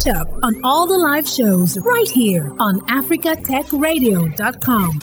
Catch up on all the live shows right here on africatechradio.com.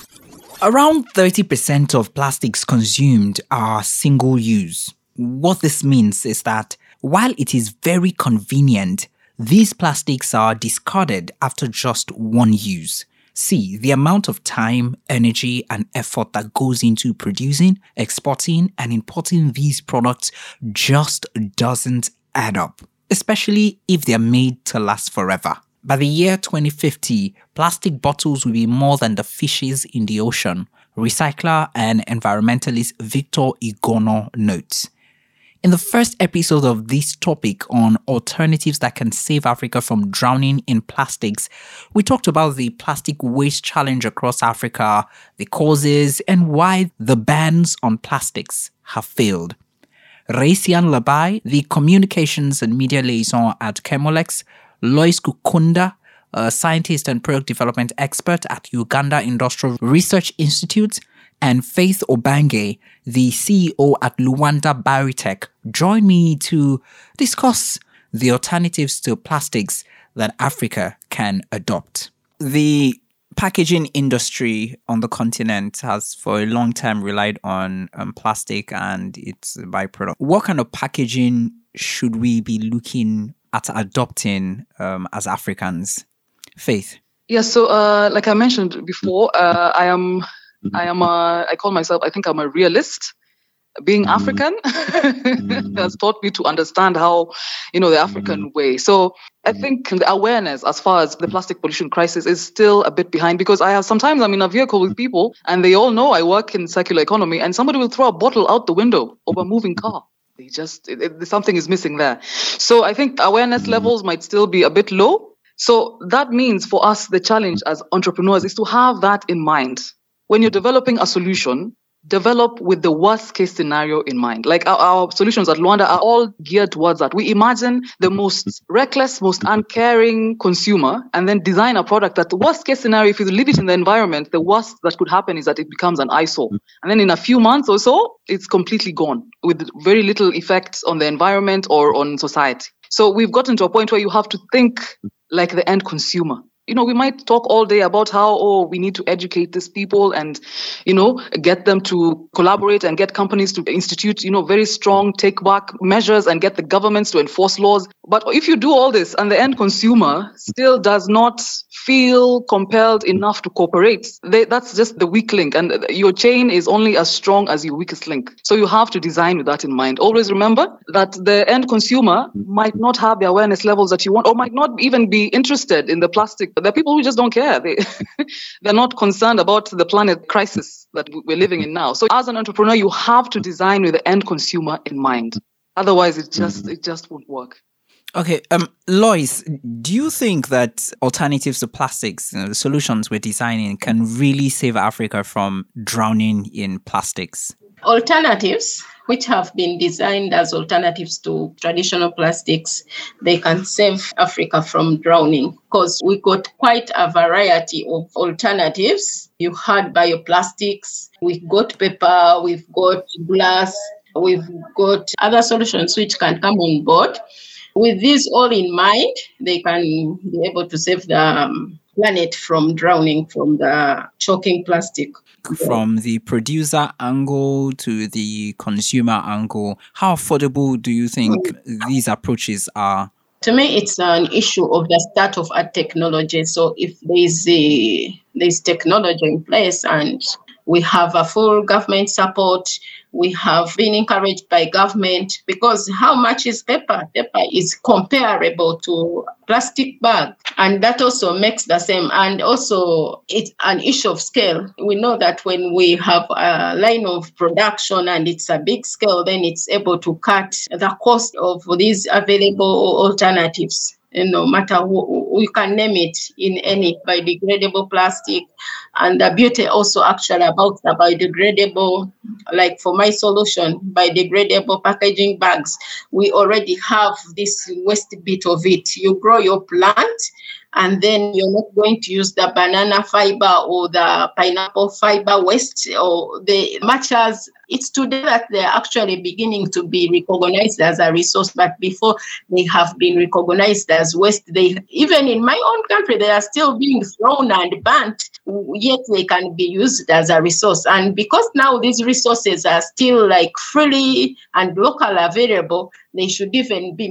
Around 30% of plastics consumed are single use. What this means is that while it is very convenient, these plastics are discarded after just one use. See, the amount of time, energy, and effort that goes into producing, exporting, and importing these products just doesn't add up, especially if they're made to last forever. By the year 2050, plastic bottles will be more than the fishes in the ocean, recycler and environmentalist Victor Igono notes. In the first episode of this topic on alternatives that can save Africa from drowning in plastics, we talked about the plastic waste challenge across Africa, the causes, and why the bans on plastics have failed. Resian Lebai, the communications and media liaison at Chemolex, Loyce Kukunda, a scientist and product development expert at Uganda Industrial Research Institute, and Faith Obange, the CEO at Lwanda Biotech, join me to discuss the alternatives to plastics that Africa can adopt. The packaging industry on the continent has for a long time relied on um, plastic and its byproduct. What kind of packaging should we be looking at adopting um, as Africans? Faith. Yeah, so uh, like I mentioned before, uh, I am I am a, I call myself, I think I'm a realist. Being mm. African mm. has taught me to understand how, you know, the African mm. way. So I think the awareness as far as the plastic pollution crisis is still a bit behind because I have sometimes I'm in a vehicle with people and they all know I work in circular economy and somebody will throw a bottle out the window of a moving car. They just, it, it, something is missing there. So I think awareness levels might still be a bit low. So that means for us, the challenge as entrepreneurs is to have that in mind when you're developing a solution, develop with the worst case scenario in mind. Like our, our, solutions at Lwanda are all geared towards that. We imagine the most mm-hmm. reckless, most uncaring consumer and then design a product that the worst case scenario, if you leave it in the environment, the worst that could happen is that it becomes an eyesore. Mm-hmm. And then in a few months or so, it's completely gone with very little effects on the environment or on society. So we've gotten to a point where you have to think mm-hmm. like the end consumer you know, we might talk all day about how, oh, we need to educate these people and, you know, get them to collaborate and get companies to institute, you know, very strong take back measures and get the governments to enforce laws. But if you do all this and the end consumer still does not feel compelled enough to cooperate, they, that's just the weak link. And your chain is only as strong as your weakest link. So you have to design with that in mind. Always remember that the end consumer might not have the awareness levels that you want or might not even be interested in the plastic there are people who just don't care. They, they're not concerned about the planet crisis that we're living in now. So as an entrepreneur, you have to design with the end consumer in mind. Otherwise, it just it just won't work. Okay, um, Loyce, do you think that alternatives to plastics, you know, the solutions we're designing, can really save Africa from drowning in plastics? Alternatives which have been designed as alternatives to traditional plastics, they can save Africa from drowning because we got quite a variety of alternatives. You had bioplastics, we've got paper, we've got glass, we've got other solutions which can come on board. With this all in mind, they can be able to save the um, planet from drowning from the choking plastic from the producer angle to the consumer angle, how affordable do you think these approaches are? To me, it's an issue of the start of a technology. So if there's a there's technology in place and we have a full government support, we have been encouraged by government because how much is paper? Paper is comparable to plastic bag, and that also makes the same. And also, it's an issue of scale. We know that when we have a line of production and it's a big scale, then it's able to cut the cost of these available alternatives no matter who you can name it in any biodegradable plastic. And the beauty also actually about the biodegradable, like for my solution, biodegradable packaging bags, we already have this waste bit of it. You grow your plant and then you're not going to use the banana fiber or the pineapple fiber waste or the matchas it's today that they're actually beginning to be recognized as a resource but before they have been recognized as waste they even in my own country they are still being thrown and burnt yet they can be used as a resource. And because now these resources are still like freely and local available they should even be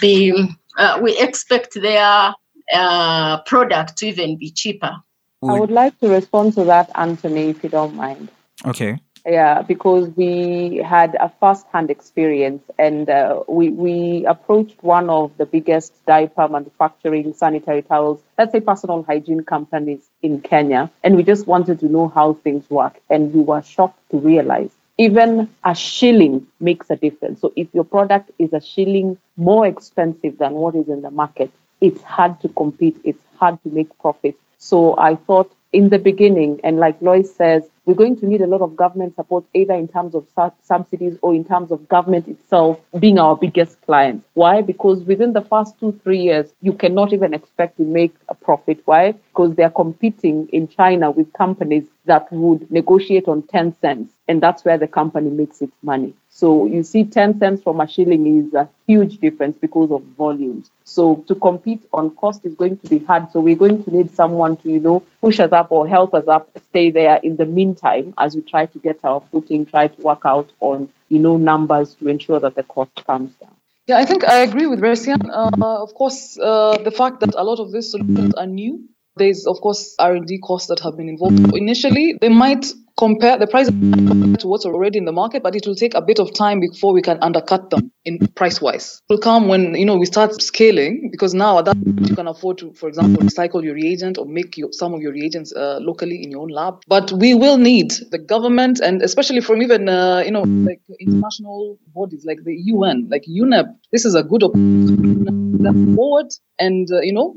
be uh, we expect their uh, product to even be cheaper. I would like to respond to that, Anthony, if you don't mind. Okay. Yeah, because we had a first-hand experience, and uh, we we approached one of the biggest diaper manufacturing sanitary towels, let's say personal hygiene companies in Kenya, and we just wanted to know how things work, and we were shocked to realize even a shilling makes a difference. So if your product is a shilling more expensive than what is in the market, it's hard to compete, it's hard to make profit. So I thought in the beginning, and like Loyce says, we're going to need a lot of government support, either in terms of subsidies or in terms of government itself being our biggest client. Why? Because within the first two, three years, you cannot even expect to make a profit. Why? Because they're competing in China with companies that would negotiate on 10 cents, and that's where the company makes its money. So you see 10 cents from a shilling is a huge difference because of volumes. So to compete on cost is going to be hard. So we're going to need someone to, you know, push us up or help us up, stay there in the meantime as we try to get our footing, try to work out on, you know, numbers to ensure that the cost comes down. Yeah, I think I agree with Resian. Uh, of course, uh, the fact that a lot of these solutions are new, there's of course R&D costs that have been involved. Initially, they might compare the price to what's already in the market, but it will take a bit of time before we can undercut them in price wise. It will come when you know we start scaling because now at that point you can afford to, for example, recycle your reagent or make your, some of your reagents uh, locally in your own lab. But we will need the government and especially from even uh, you know like international bodies like the UN, like UNEP. This is a good opportunity forward and uh, you know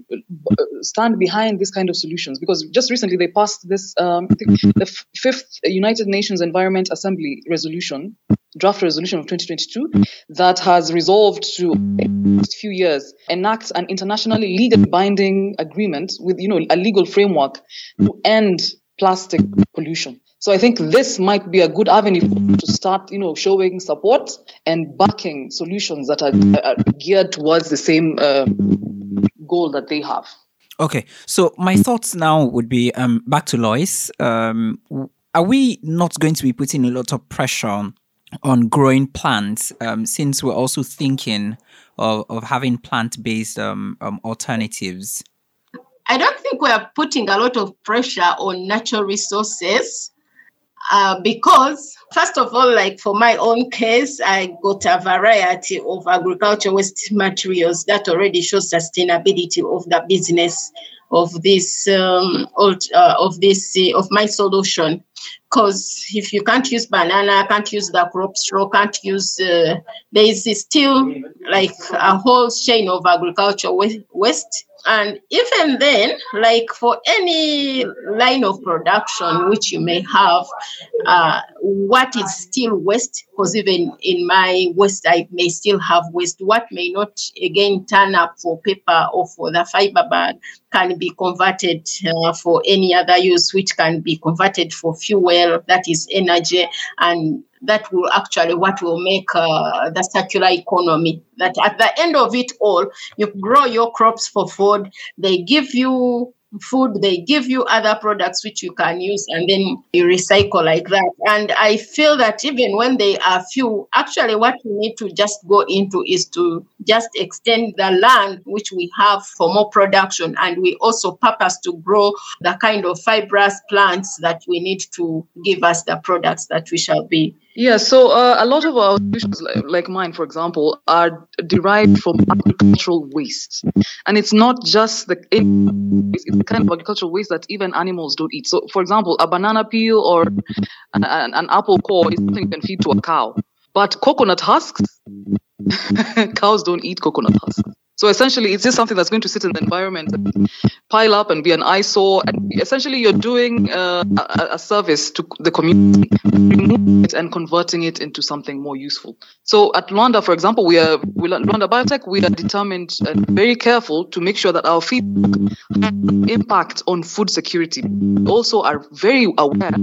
stand behind this kind of solutions because just recently they passed this um, the fifth United Nations Environment Assembly resolution, draft resolution of 2022, that has resolved to, in the next few years, enact an internationally legally binding agreement with, you know, a legal framework to end plastic pollution. So I think this might be a good avenue to start, you know, showing support and backing solutions that are, are geared towards the same uh, goal that they have. Okay, so my thoughts now would be um, back to Loyce. Um, are we not going to be putting a lot of pressure on, on growing plants um, since we're also thinking of, of having plant based um, um, alternatives? I don't think we are putting a lot of pressure on natural resources uh, because, first of all, like for my own case, I got a variety of agricultural waste materials that already show sustainability of the business of this um, uh, of this uh, of my solution because if you can't use banana can't use the crop straw can't use uh, there is still like a whole chain of agricultural waste. And even then like for any line of production which you may have uh, what is still waste because even in my waste i may still have waste. What may not again turn up for paper or for the fiber bag can be converted uh, for any other use which can be converted for fuel that is energy and that will actually what will make uh, the circular economy. That at the end of it all you grow your crops for food they give you food they give you other products which you can use and then you recycle like that. And i feel that even when they are few actually what we need to just go into is to just extend the land which we have for more production. And we also purpose to grow the kind of fibrous plants that we need to give us the products that we shall be yeah, so uh, a lot of our solutions, like, mine, for example, are derived from agricultural waste, and it's not just the it's the kind of agricultural waste that even animals don't eat. So, for example, a banana peel or an, an apple core is something you can feed to a cow, but coconut husks, cows don't eat coconut husks. So essentially, it's just something that's going to sit in the environment, pile up, and be an eyesore. And essentially, you're doing uh, a, a, service to the community, removing it and converting it into something more useful. So at Lwanda, for example, we are we, Lwanda Biotech. We are determined and very careful to make sure that our feedback impact on food security. We also are very aware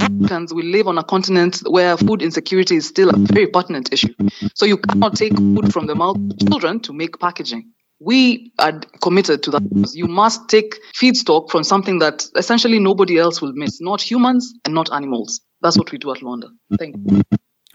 Africans we live on a continent where food insecurity is still a very pertinent issue. So you cannot take food from the mouth of children to make packaging. We are committed to that. You must take feedstock from something that essentially nobody else will miss, not humans and not animals. That's what we do at Lwanda. Thank you.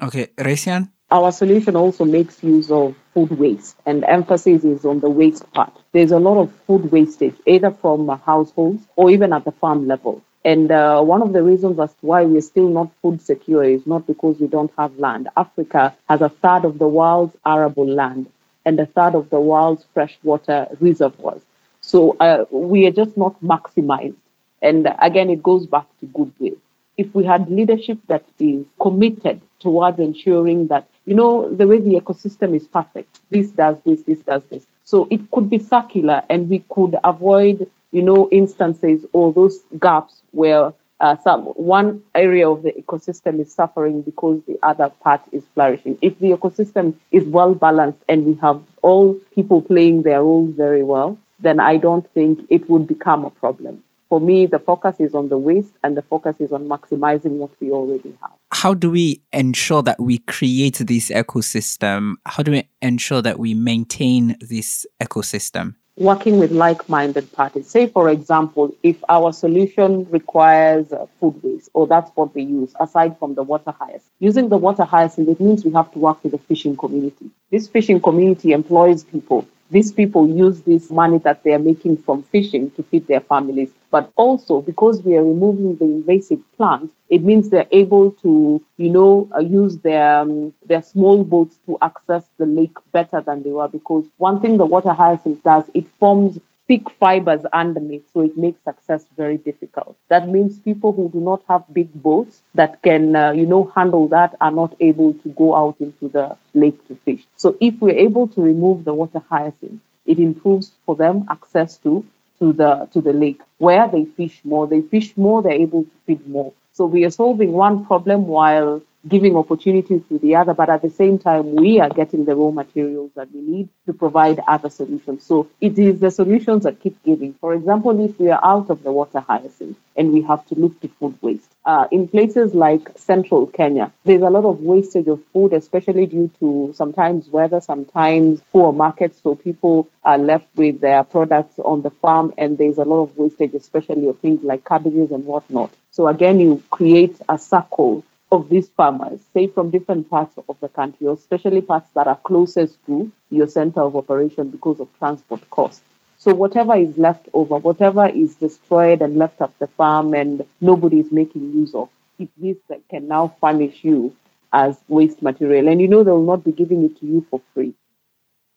Okay, Resian? Our solution also makes use of food waste, and emphasis is on the waste part. There's a lot of food wastage, either from households or even at the farm level. And uh, one of the reasons as why we're still not food secure is not because we don't have land. Africa has a third of the world's arable land and a third of the world's freshwater reservoirs. So uh, we are just not maximized. And again, it goes back to goodwill. If we had leadership that is committed towards ensuring that, you know, the way the ecosystem is perfect, this does this, this does this. So it could be circular and we could avoid, you know, instances or those gaps where uh, some one area of the ecosystem is suffering because the other part is flourishing. If the ecosystem is well balanced and we have all people playing their roles very well, then I don't think it would become a problem. For me, the focus is on the waste and the focus is on maximizing what we already have. How do we ensure that we create this ecosystem? How do we ensure that we maintain this ecosystem? Working with like-minded parties. Say, for example, if our solution requires uh, food waste, or that's what we use, aside from the water hyacinth. Using the water hyacinth, it means we have to work with the fishing community. This fishing community employs people these people use this money that they are making from fishing to feed their families. But also because we are removing the invasive plants, it means they're able to, you know, uh, use their um, their small boats to access the lake better than they were. Because one thing the water hyacinth does, it forms thick fibers underneath, so it makes access very difficult. That means people who do not have big boats that can, uh, you know, handle that are not able to go out into the lake to fish. So if we're able to remove the water hyacinth, it improves for them access to to the to the lake where they fish more. They fish more, they're able to feed more. So we are solving one problem while giving opportunities to the other, but at the same time, we are getting the raw materials that we need to provide other solutions. So it is the solutions that keep giving. For example, if we are out of the water hyacinth and we have to look to food waste, uh, in places like central Kenya, there's a lot of wastage of food, especially due to sometimes weather, sometimes poor markets. So people are left with their products on the farm, and there's a lot of wastage, especially of things like cabbages and whatnot. So again, you create a circle of these farmers, say from different parts of the country, or especially parts that are closest to your center of operation because of transport costs. So whatever is left over, whatever is destroyed and left at the farm and nobody is making use of, it this that can now furnish you as waste material. And you know they will not be giving it to you for free.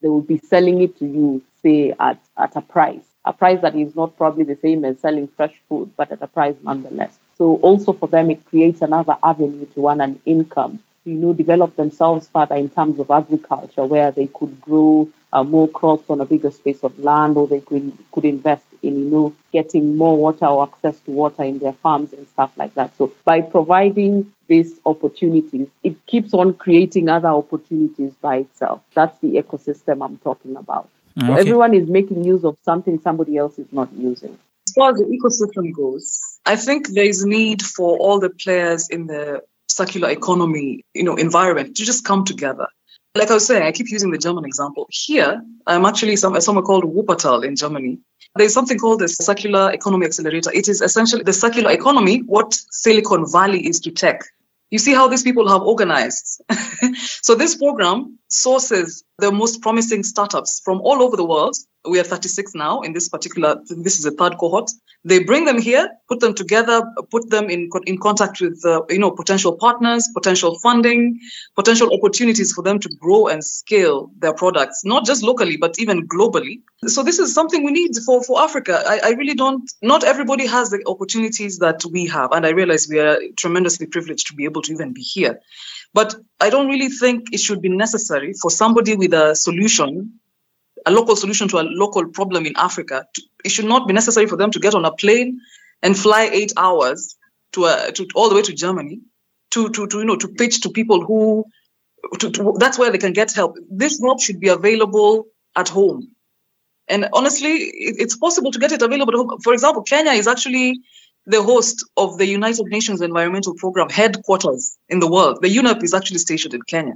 They will be selling it to you, say, at, at a price. A price that is not probably the same as selling fresh food, but at a price nonetheless. So also for them, it creates another avenue to earn an income. You know, develop themselves further in terms of agriculture, where they could grow uh, more crops on a bigger space of land, or they could could invest in you know getting more water or access to water in their farms and stuff like that. So by providing these opportunities, it keeps on creating other opportunities by itself. That's the ecosystem I'm talking about. Okay. So everyone is making use of something somebody else is not using. As far as the ecosystem goes, I think there is a need for all the players in the circular economy, you know, environment to just come together. Like I was saying, I keep using the German example. Here, I'm actually some, uh, somewhere called Wuppertal in Germany. There's something called the Circular Economy Accelerator. It is essentially the circular economy, what Silicon Valley is to tech. You see how these people have organized. so this program sources the most promising startups from all over the world we are 36 now in this particular this is a third cohort. They bring them here put them together put them in in contact with uh, you know potential partners potential funding potential opportunities for them to grow and scale their products not just locally but even globally. So this is something we need for for africa. I, I really don't not everybody has the opportunities that we have and i realize we are tremendously privileged to be able to even be here. But I don't really think it should be necessary for somebody with a solution a local solution to a local problem in Africa, it should not be necessary for them to get on a plane and fly eight hours to, a, to all the way to Germany to, to, to you know to pitch to people who to, to, that's where they can get help. This help should be available at home. And honestly, it, it's possible to get it available. For example, Kenya is actually the host of the United Nations Environmental Program headquarters in the world. The UNEP is actually stationed in Kenya.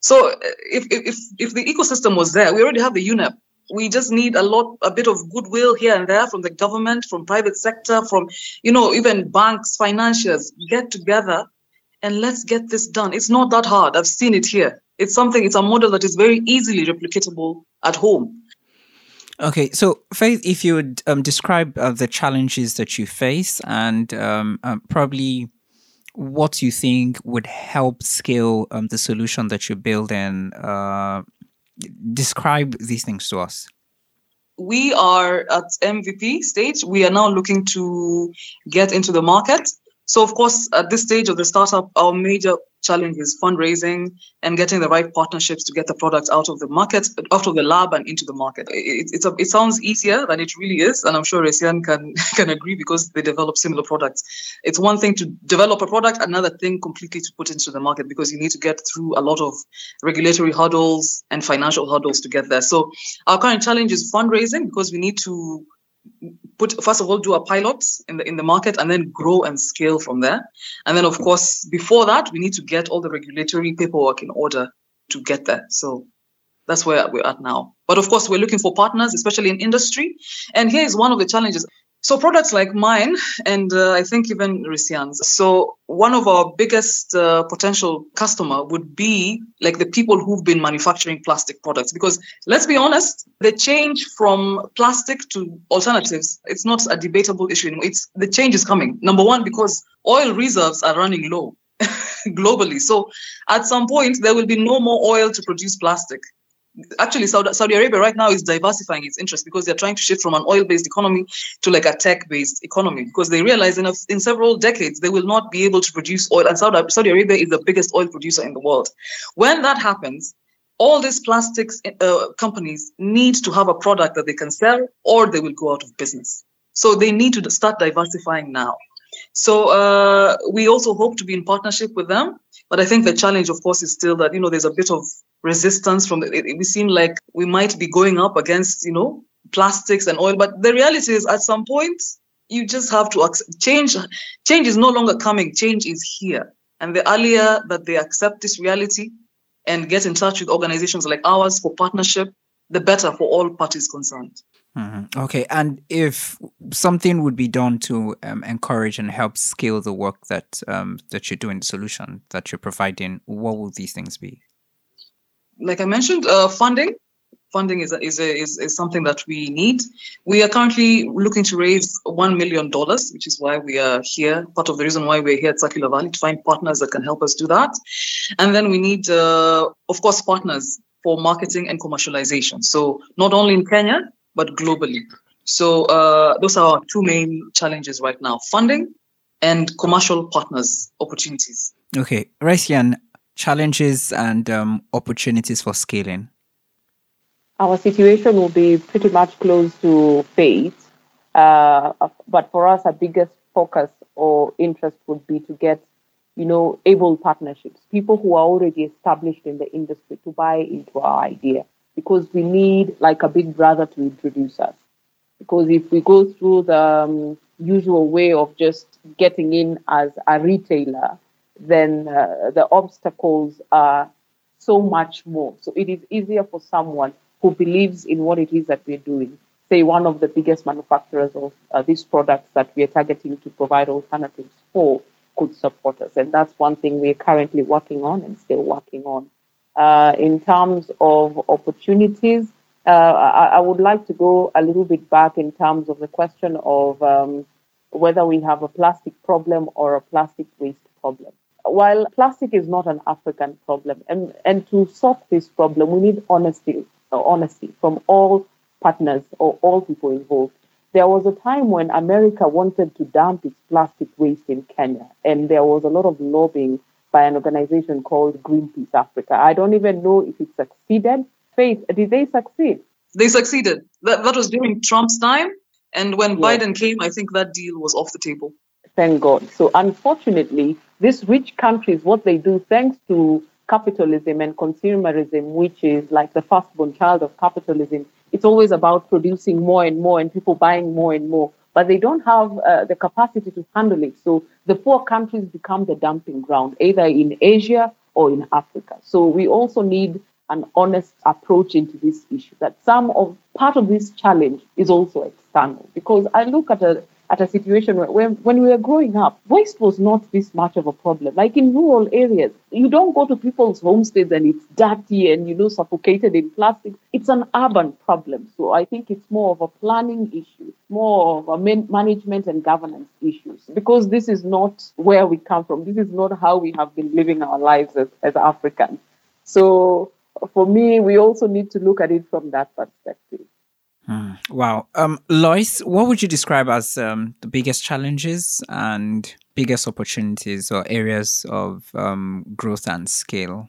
So if, if, if the ecosystem was there, we already have the UNEP. We just need a lot, a bit of goodwill here and there from the government, from private sector, from, you know, even banks, financiers, get together and let's get this done. It's not that hard. I've seen it here. It's something, it's a model that is very easily replicatable at home. Okay, so Faith, if you would um, describe uh, the challenges that you face and um, uh, probably what you think would help scale um, the solution that you build and uh, describe these things to us. We are at MVP stage. We are now looking to get into the market. So, of course, at this stage of the startup, our major challenge is fundraising and getting the right partnerships to get the product out of the market, out of the lab and into the market. It, it's a, it sounds easier than it really is, and I'm sure Resian can can agree because they develop similar products. It's one thing to develop a product, another thing completely to put into the market because you need to get through a lot of regulatory hurdles and financial hurdles to get there. So our current challenge is fundraising because we need to put first of all do a pilot in the in the market and then grow and scale from there. And then of course before that we need to get all the regulatory paperwork in order to get there. So that's where we're at now. But of course we're looking for partners especially in industry. And here is one of the challenges so products like mine, and uh, I think even Resian's. So one of our biggest uh, potential customer would be like the people who've been manufacturing plastic products. Because let's be honest, the change from plastic to alternatives, it's not a debatable issue anymore. It's the change is coming. Number one, because oil reserves are running low globally. So at some point, there will be no more oil to produce plastic actually Saudi, Saudi Arabia right now is diversifying its interest because they're trying to shift from an oil-based economy to like a tech-based economy because they realize in, a, in several decades they will not be able to produce oil and Saudi, Saudi Arabia is the biggest oil producer in the world. When that happens, all these plastics uh, companies need to have a product that they can sell or they will go out of business. So they need to start diversifying now. So uh, we also hope to be in partnership with them. But I think the challenge, of course, is still that, you know, there's a bit of resistance from the, it, it seem like we might be going up against, you know, plastics and oil. But the reality is at some point, you just have to accept change. Change is no longer coming. Change is here. And the earlier that they accept this reality and get in touch with organizations like ours for partnership, the better for all parties concerned. Mm-hmm. Okay, and if something would be done to um, encourage and help scale the work that um, that you're doing, the solution that you're providing, what would these things be? Like I mentioned, uh, funding. Funding is, a, is, a, is is something that we need. We are currently looking to raise one million dollars, which is why we are here. Part of the reason why we're here at Circular Valley to find partners that can help us do that, and then we need, uh, of course, partners for marketing and commercialization. So not only in Kenya, but globally. So uh, those are our two main challenges right now: funding and commercial partners opportunities. Okay, Resian, challenges and um, opportunities for scaling. Our situation will be pretty much close to Faith, uh, but for us, our biggest focus or interest would be to get, you know, able partnerships, people who are already established in the industry to buy into our idea because we need like a big brother to introduce us. Because if we go through the um, usual way of just getting in as a retailer, then uh, the obstacles are so much more. So it is easier for someone who believes in what it is that we're doing. Say one of the biggest manufacturers of uh, these products that we are targeting to provide alternatives for could support us. And that's one thing we're currently working on and still working on. Uh, in terms of opportunities, uh, I, I, would like to go a little bit back in terms of the question of um, whether we have a plastic problem or a plastic waste problem. While plastic is not an African problem, and, and to solve this problem, we need honesty, uh, honesty from all partners or all people involved. There was a time when America wanted to dump its plastic waste in Kenya, and there was a lot of lobbying by an organization called Greenpeace Africa. I don't even know if it succeeded, Faith, did they succeed? They succeeded. That, that was during Trump's time. And when yes. Biden came, I think that deal was off the table. Thank God. So, unfortunately, these rich countries, what they do, thanks to capitalism and consumerism, which is like the firstborn child of capitalism, it's always about producing more and more and people buying more and more. But they don't have uh, the capacity to handle it. So the poor countries become the dumping ground, either in Asia or in Africa. So we also need an honest approach into this issue that some of part of this challenge is also external. Because I look at a at a situation where when, when we were growing up, waste was not this much of a problem. Like in rural areas, you don't go to people's homesteads and it's dirty and, you know, suffocated in plastic. It's an urban problem. So I think it's more of a planning issue, more of a man- management and governance issues, because this is not where we come from. This is not how we have been living our lives as, as Africans. So for me, we also need to look at it from that perspective. Wow. Um, Loyce, what would you describe as um, the biggest challenges and biggest opportunities or areas of um, growth and scale?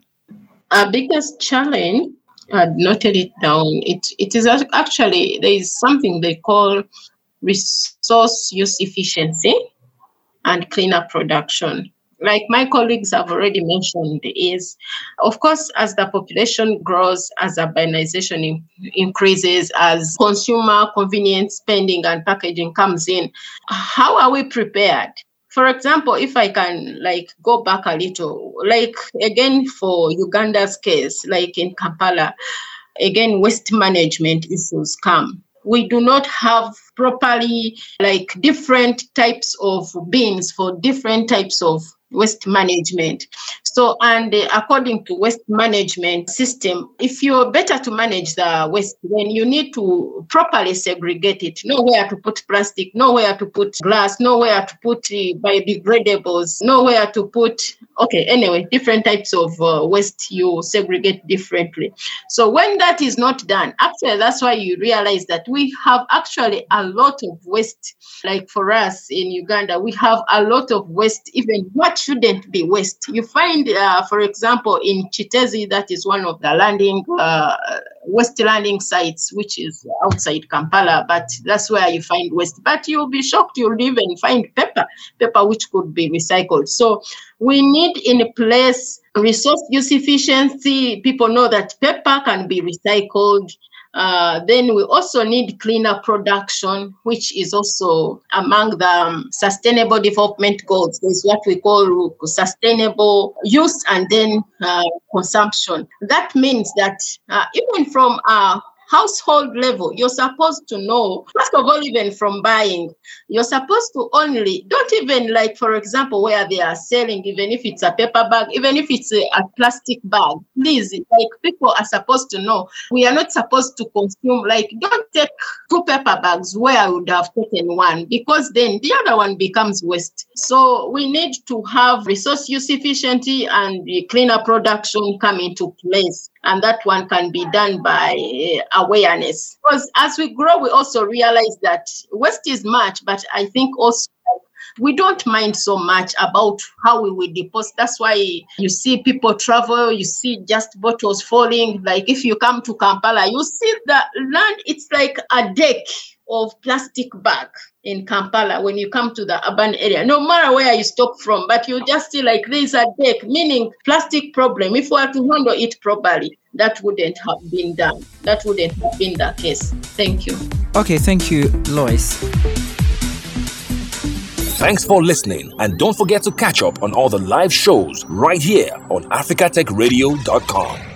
Our biggest challenge, I've noted it down, it, it is actually, there is something they call resource use efficiency and cleaner production like my colleagues have already mentioned, is of course, as the population grows, as urbanization in, increases, as consumer convenience spending and packaging comes in, how are we prepared? For example, if I can like go back a little, like again for Uganda's case, like in Kampala, again waste management issues come we do not have properly like different types of bins for different types of waste management. So, and according to waste management system, if you're better to manage the waste, then you need to properly segregate it. Know where to put plastic, know where to put glass, know where to put uh, biodegradables, know where to put, okay, anyway, different types of uh, waste you segregate differently. So when that is not done, actually, that's why you realize that we have actually a lot of waste. Like for us in Uganda, we have a lot of waste, even what shouldn't be waste. You find, uh, for example, in Kiteezi, that is one of the landing, uh, waste landing sites, which is outside Kampala, but that's where you find waste. But you'll be shocked, you'll even find paper, paper which could be recycled. So we need in place resource use efficiency. People know that paper can be recycled. Uh, then we also need cleaner production, which is also among the um, sustainable development goals. Is what we call sustainable use and then uh, consumption. That means that uh, even from a household level, you're supposed to know, first of all, even from buying, you're supposed to only, don't even like, for example, where they are selling, even if it's a paper bag, even if it's a, a plastic bag, please, like people are supposed to know, we are not supposed to consume, like, don't take two paper bags where I would have taken one, because then the other one becomes waste. So we need to have resource use efficiency and cleaner production come into place and that one can be done by uh, awareness because as we grow we also realize that waste is much but i think also we don't mind so much about how we will deposit. That's why you see people travel, you see just bottles falling. Like if you come to Kampala, you see the land, it's like a deck of plastic bag in Kampala when you come to the urban area, no matter where you stop from, but you just see like there's a deck, meaning plastic problem. If we were to handle it properly, that wouldn't have been done. That wouldn't have been the case. Thank you. Okay, thank you, Loyce. Thanks for listening, and don't forget to catch up on all the live shows right here on africatechradio.com.